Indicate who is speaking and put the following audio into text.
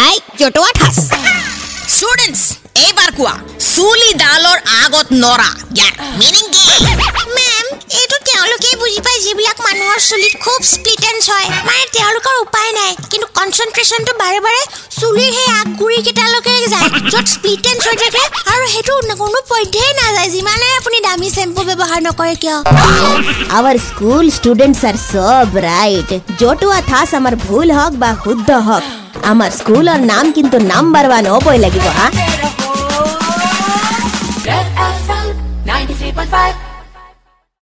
Speaker 1: আই জটোৱা ঠাচ
Speaker 2: ষ্টুডেণ্টছ এইবাৰ কোৱা চুলিডালৰ আগত নৰা ইয়াৰ মিনিং কি
Speaker 1: মেম এইটো তেওঁলোকেই বুজি পায় যিবিলাক মানুহৰ চুলিত খুব স্প্লিটেন্স হয় মানে তেওঁলোকৰ উপায় নাই কিন্তু কনচেনট্ৰেশ্যনটো বাৰে বাৰে চুলিৰ সেই আগগুৰিকেইটালৈকে যায় য'ত স্প্লিটেন্স হৈ থাকে আৰু সেইটো কোনো পধ্যেই নাযায় যিমানে আপুনি দামী চেম্পু ব্যৱহাৰ নকৰে কিয়
Speaker 3: আৱাৰ স্কুল ষ্টুডেণ্টছ আৰ চব ৰাইট জতুৱা ঠাচ আমাৰ ভুল হওক বা শুদ্ধ হওক আমাৰ স্কুলৰ নাম কিন্তু নাম্বাৰ ওৱান হ'বই লাগিব হা
Speaker 4: Red FM 93.5